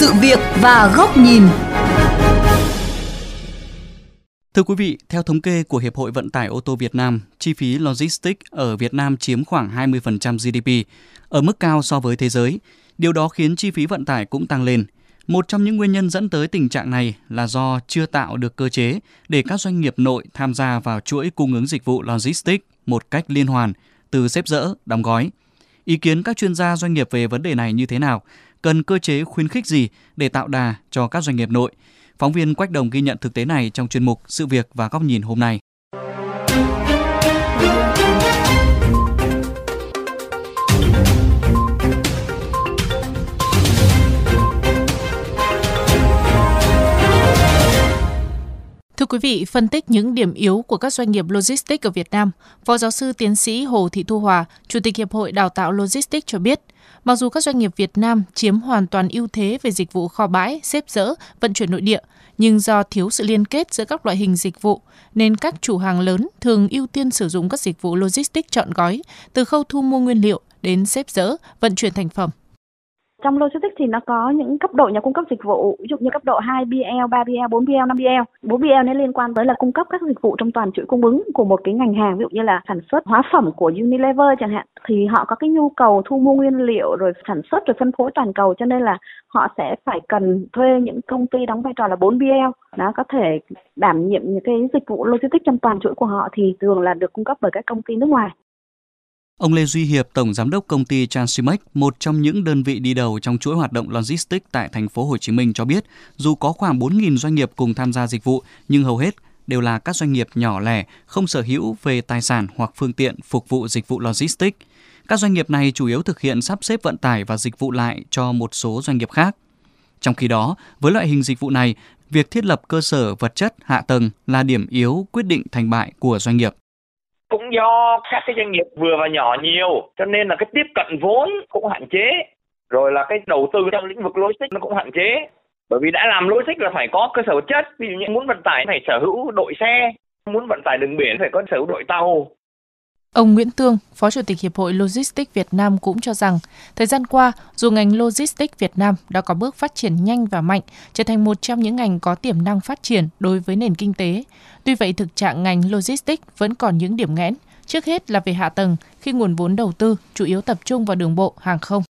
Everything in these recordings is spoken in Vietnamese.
sự việc và góc nhìn. Thưa quý vị, theo thống kê của Hiệp hội Vận tải ô tô Việt Nam, chi phí logistics ở Việt Nam chiếm khoảng 20% GDP, ở mức cao so với thế giới. Điều đó khiến chi phí vận tải cũng tăng lên. Một trong những nguyên nhân dẫn tới tình trạng này là do chưa tạo được cơ chế để các doanh nghiệp nội tham gia vào chuỗi cung ứng dịch vụ logistics một cách liên hoàn, từ xếp dỡ, đóng gói. Ý kiến các chuyên gia doanh nghiệp về vấn đề này như thế nào? Cần cơ chế khuyến khích gì để tạo đà cho các doanh nghiệp nội? Phóng viên Quách Đồng ghi nhận thực tế này trong chuyên mục Sự việc và góc nhìn hôm nay. Thưa quý vị, phân tích những điểm yếu của các doanh nghiệp logistics ở Việt Nam, Phó giáo sư tiến sĩ Hồ Thị Thu Hòa, Chủ tịch Hiệp hội Đào tạo Logistics cho biết, mặc dù các doanh nghiệp Việt Nam chiếm hoàn toàn ưu thế về dịch vụ kho bãi, xếp dỡ, vận chuyển nội địa, nhưng do thiếu sự liên kết giữa các loại hình dịch vụ, nên các chủ hàng lớn thường ưu tiên sử dụng các dịch vụ logistics chọn gói, từ khâu thu mua nguyên liệu đến xếp dỡ, vận chuyển thành phẩm. Trong logistics thì nó có những cấp độ nhà cung cấp dịch vụ, ví dụ như cấp độ 2 BL, 3 BL, 4 BL, 5 BL. 4 BL nó liên quan tới là cung cấp các dịch vụ trong toàn chuỗi cung ứng của một cái ngành hàng, ví dụ như là sản xuất hóa phẩm của Unilever chẳng hạn thì họ có cái nhu cầu thu mua nguyên liệu rồi sản xuất rồi phân phối toàn cầu cho nên là họ sẽ phải cần thuê những công ty đóng vai trò là 4 BL nó có thể đảm nhiệm những cái dịch vụ logistics trong toàn chuỗi của họ thì thường là được cung cấp bởi các công ty nước ngoài. Ông Lê Duy Hiệp, tổng giám đốc công ty Transimex, một trong những đơn vị đi đầu trong chuỗi hoạt động logistics tại thành phố Hồ Chí Minh cho biết, dù có khoảng 4.000 doanh nghiệp cùng tham gia dịch vụ, nhưng hầu hết đều là các doanh nghiệp nhỏ lẻ, không sở hữu về tài sản hoặc phương tiện phục vụ dịch vụ logistics. Các doanh nghiệp này chủ yếu thực hiện sắp xếp vận tải và dịch vụ lại cho một số doanh nghiệp khác. Trong khi đó, với loại hình dịch vụ này, việc thiết lập cơ sở vật chất hạ tầng là điểm yếu quyết định thành bại của doanh nghiệp cũng do các cái doanh nghiệp vừa và nhỏ nhiều, cho nên là cái tiếp cận vốn cũng hạn chế, rồi là cái đầu tư trong lĩnh vực logistics nó cũng hạn chế. Bởi vì đã làm logistics là phải có cơ sở vật chất, ví dụ như muốn vận tải phải sở hữu đội xe, muốn vận tải đường biển phải có sở hữu đội tàu. Ông Nguyễn Tương, Phó Chủ tịch Hiệp hội Logistics Việt Nam cũng cho rằng, thời gian qua, dù ngành Logistics Việt Nam đã có bước phát triển nhanh và mạnh, trở thành một trong những ngành có tiềm năng phát triển đối với nền kinh tế. Tuy vậy, thực trạng ngành Logistics vẫn còn những điểm nghẽn, trước hết là về hạ tầng, khi nguồn vốn đầu tư chủ yếu tập trung vào đường bộ, hàng không.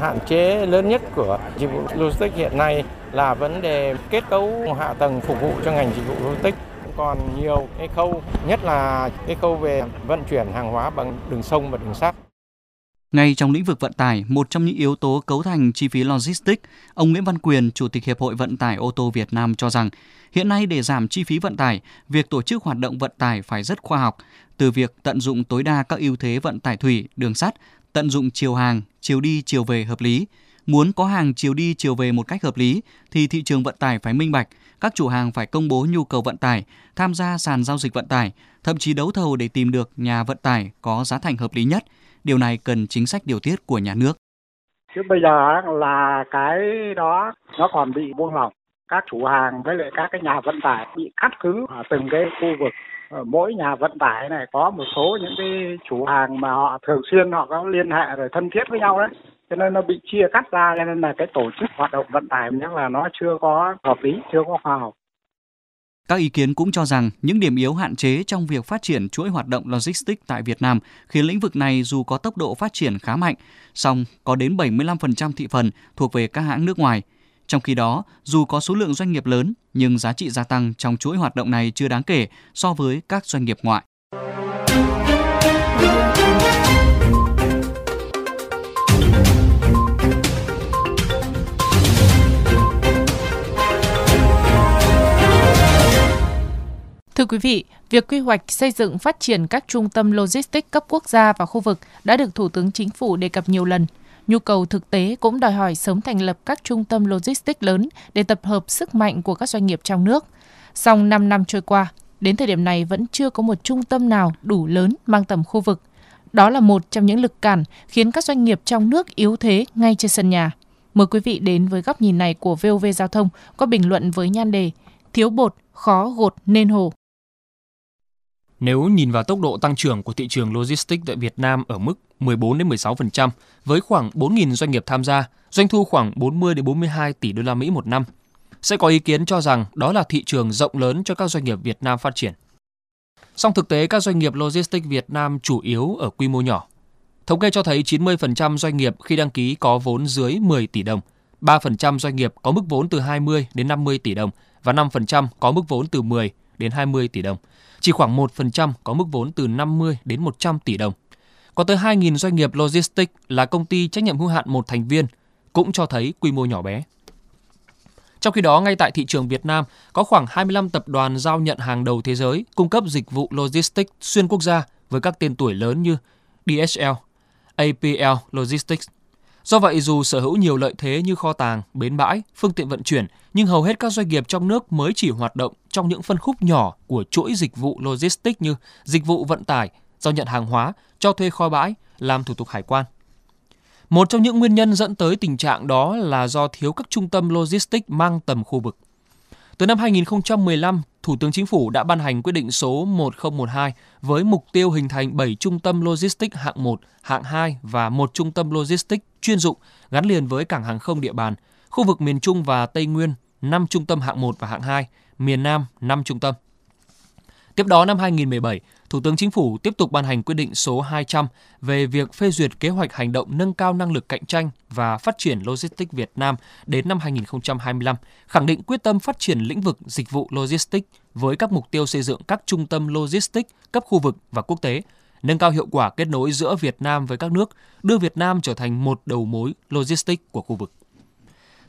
Hạn chế lớn nhất của dịch vụ logistics hiện nay là vấn đề kết cấu hạ tầng phục vụ cho ngành dịch vụ logistics còn nhiều cái khâu, nhất là cái khâu về vận chuyển hàng hóa bằng đường sông và đường sắt. Ngay trong lĩnh vực vận tải, một trong những yếu tố cấu thành chi phí logistics, ông Nguyễn Văn Quyền, Chủ tịch Hiệp hội Vận tải ô tô Việt Nam cho rằng, hiện nay để giảm chi phí vận tải, việc tổ chức hoạt động vận tải phải rất khoa học, từ việc tận dụng tối đa các ưu thế vận tải thủy, đường sắt, tận dụng chiều hàng, chiều đi, chiều về hợp lý. Muốn có hàng chiều đi, chiều về một cách hợp lý thì thị trường vận tải phải minh bạch, các chủ hàng phải công bố nhu cầu vận tải, tham gia sàn giao dịch vận tải, thậm chí đấu thầu để tìm được nhà vận tải có giá thành hợp lý nhất. Điều này cần chính sách điều tiết của nhà nước. Chứ bây giờ là cái đó nó còn bị buông lỏng. Các chủ hàng với lại các cái nhà vận tải bị cắt cứ ở từng cái khu vực ở mỗi nhà vận tải này có một số những cái chủ hàng mà họ thường xuyên họ có liên hệ rồi thân thiết với nhau đấy cho nên nó bị chia cắt ra cho nên là cái tổ chức hoạt động vận tải nhất là nó chưa có hợp lý chưa có khoa học các ý kiến cũng cho rằng những điểm yếu hạn chế trong việc phát triển chuỗi hoạt động logistics tại Việt Nam khiến lĩnh vực này dù có tốc độ phát triển khá mạnh, song có đến 75% thị phần thuộc về các hãng nước ngoài. Trong khi đó, dù có số lượng doanh nghiệp lớn, nhưng giá trị gia tăng trong chuỗi hoạt động này chưa đáng kể so với các doanh nghiệp ngoại. Thưa quý vị, việc quy hoạch xây dựng phát triển các trung tâm logistics cấp quốc gia và khu vực đã được Thủ tướng Chính phủ đề cập nhiều lần. Nhu cầu thực tế cũng đòi hỏi sớm thành lập các trung tâm logistics lớn để tập hợp sức mạnh của các doanh nghiệp trong nước. Song 5 năm trôi qua, đến thời điểm này vẫn chưa có một trung tâm nào đủ lớn mang tầm khu vực. Đó là một trong những lực cản khiến các doanh nghiệp trong nước yếu thế ngay trên sân nhà. Mời quý vị đến với góc nhìn này của VOV Giao thông có bình luận với nhan đề Thiếu bột, khó gột nên hồ. Nếu nhìn vào tốc độ tăng trưởng của thị trường logistics tại Việt Nam ở mức 14 đến 16% với khoảng 4.000 doanh nghiệp tham gia, doanh thu khoảng 40 đến 42 tỷ đô la Mỹ một năm, sẽ có ý kiến cho rằng đó là thị trường rộng lớn cho các doanh nghiệp Việt Nam phát triển. Song thực tế các doanh nghiệp logistics Việt Nam chủ yếu ở quy mô nhỏ. Thống kê cho thấy 90% doanh nghiệp khi đăng ký có vốn dưới 10 tỷ đồng, 3% doanh nghiệp có mức vốn từ 20 đến 50 tỷ đồng và 5% có mức vốn từ 10 đến 20 tỷ đồng. Chỉ khoảng 1% có mức vốn từ 50 đến 100 tỷ đồng. Có tới 2.000 doanh nghiệp logistics là công ty trách nhiệm hữu hạn một thành viên, cũng cho thấy quy mô nhỏ bé. Trong khi đó, ngay tại thị trường Việt Nam, có khoảng 25 tập đoàn giao nhận hàng đầu thế giới cung cấp dịch vụ logistics xuyên quốc gia với các tên tuổi lớn như DHL, APL Logistics. Do vậy, dù sở hữu nhiều lợi thế như kho tàng, bến bãi, phương tiện vận chuyển, nhưng hầu hết các doanh nghiệp trong nước mới chỉ hoạt động trong những phân khúc nhỏ của chuỗi dịch vụ logistics như dịch vụ vận tải, giao nhận hàng hóa, cho thuê kho bãi, làm thủ tục hải quan. Một trong những nguyên nhân dẫn tới tình trạng đó là do thiếu các trung tâm logistics mang tầm khu vực. Từ năm 2015, Thủ tướng Chính phủ đã ban hành quyết định số 1012 với mục tiêu hình thành 7 trung tâm logistics hạng 1, hạng 2 và một trung tâm logistics chuyên dụng gắn liền với cảng hàng không địa bàn, khu vực miền Trung và Tây Nguyên 5 trung tâm hạng 1 và hạng 2, miền Nam 5 trung tâm. Tiếp đó năm 2017, Thủ tướng Chính phủ tiếp tục ban hành quyết định số 200 về việc phê duyệt kế hoạch hành động nâng cao năng lực cạnh tranh và phát triển logistics Việt Nam đến năm 2025, khẳng định quyết tâm phát triển lĩnh vực dịch vụ logistics với các mục tiêu xây dựng các trung tâm logistics cấp khu vực và quốc tế, nâng cao hiệu quả kết nối giữa Việt Nam với các nước, đưa Việt Nam trở thành một đầu mối logistics của khu vực.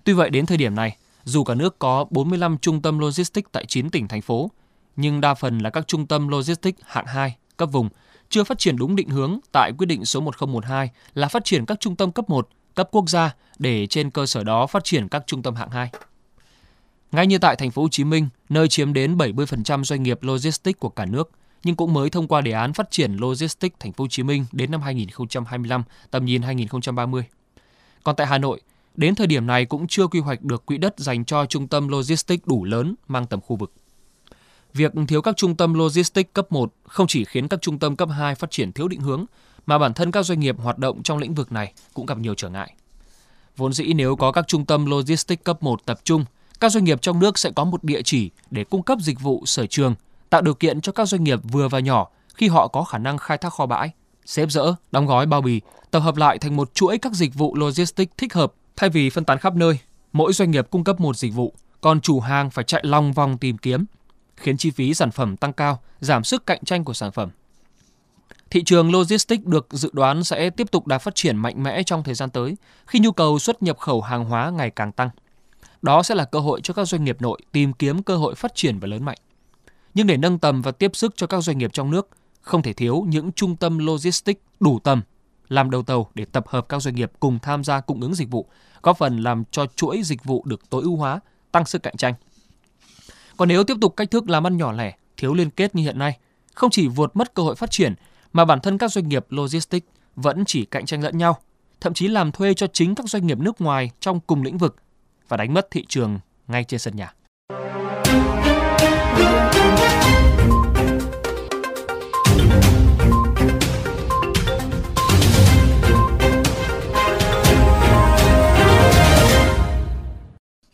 Tuy vậy đến thời điểm này, dù cả nước có 45 trung tâm logistics tại 9 tỉnh thành phố, nhưng đa phần là các trung tâm logistics hạng 2, cấp vùng, chưa phát triển đúng định hướng tại quyết định số 1012 là phát triển các trung tâm cấp 1, cấp quốc gia để trên cơ sở đó phát triển các trung tâm hạng 2. Ngay như tại thành phố Hồ Chí Minh, nơi chiếm đến 70% doanh nghiệp logistics của cả nước, nhưng cũng mới thông qua đề án phát triển logistics thành phố Hồ Chí Minh đến năm 2025, tầm nhìn 2030. Còn tại Hà Nội, đến thời điểm này cũng chưa quy hoạch được quỹ đất dành cho trung tâm logistics đủ lớn mang tầm khu vực. Việc thiếu các trung tâm logistics cấp 1 không chỉ khiến các trung tâm cấp 2 phát triển thiếu định hướng, mà bản thân các doanh nghiệp hoạt động trong lĩnh vực này cũng gặp nhiều trở ngại. Vốn dĩ nếu có các trung tâm logistics cấp 1 tập trung, các doanh nghiệp trong nước sẽ có một địa chỉ để cung cấp dịch vụ sở trường, tạo điều kiện cho các doanh nghiệp vừa và nhỏ khi họ có khả năng khai thác kho bãi, xếp dỡ, đóng gói bao bì, tập hợp lại thành một chuỗi các dịch vụ logistics thích hợp thay vì phân tán khắp nơi. Mỗi doanh nghiệp cung cấp một dịch vụ, còn chủ hàng phải chạy long vòng tìm kiếm, khiến chi phí sản phẩm tăng cao, giảm sức cạnh tranh của sản phẩm. Thị trường logistics được dự đoán sẽ tiếp tục đà phát triển mạnh mẽ trong thời gian tới khi nhu cầu xuất nhập khẩu hàng hóa ngày càng tăng. Đó sẽ là cơ hội cho các doanh nghiệp nội tìm kiếm cơ hội phát triển và lớn mạnh. Nhưng để nâng tầm và tiếp sức cho các doanh nghiệp trong nước, không thể thiếu những trung tâm logistics đủ tầm làm đầu tàu để tập hợp các doanh nghiệp cùng tham gia cung ứng dịch vụ, góp phần làm cho chuỗi dịch vụ được tối ưu hóa, tăng sức cạnh tranh. Còn nếu tiếp tục cách thức làm ăn nhỏ lẻ, thiếu liên kết như hiện nay, không chỉ vượt mất cơ hội phát triển mà bản thân các doanh nghiệp logistics vẫn chỉ cạnh tranh lẫn nhau, thậm chí làm thuê cho chính các doanh nghiệp nước ngoài trong cùng lĩnh vực và đánh mất thị trường ngay trên sân nhà.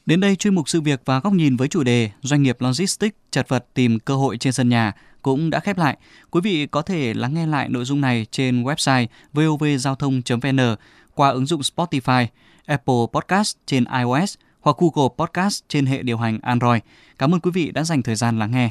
Đến đây chuyên mục sự việc và góc nhìn với chủ đề Doanh nghiệp Logistics chật vật tìm cơ hội trên sân nhà cũng đã khép lại. Quý vị có thể lắng nghe lại nội dung này trên website vovgiao thông.vn qua ứng dụng Spotify, Apple Podcast trên iOS hoặc Google Podcast trên hệ điều hành Android. Cảm ơn quý vị đã dành thời gian lắng nghe.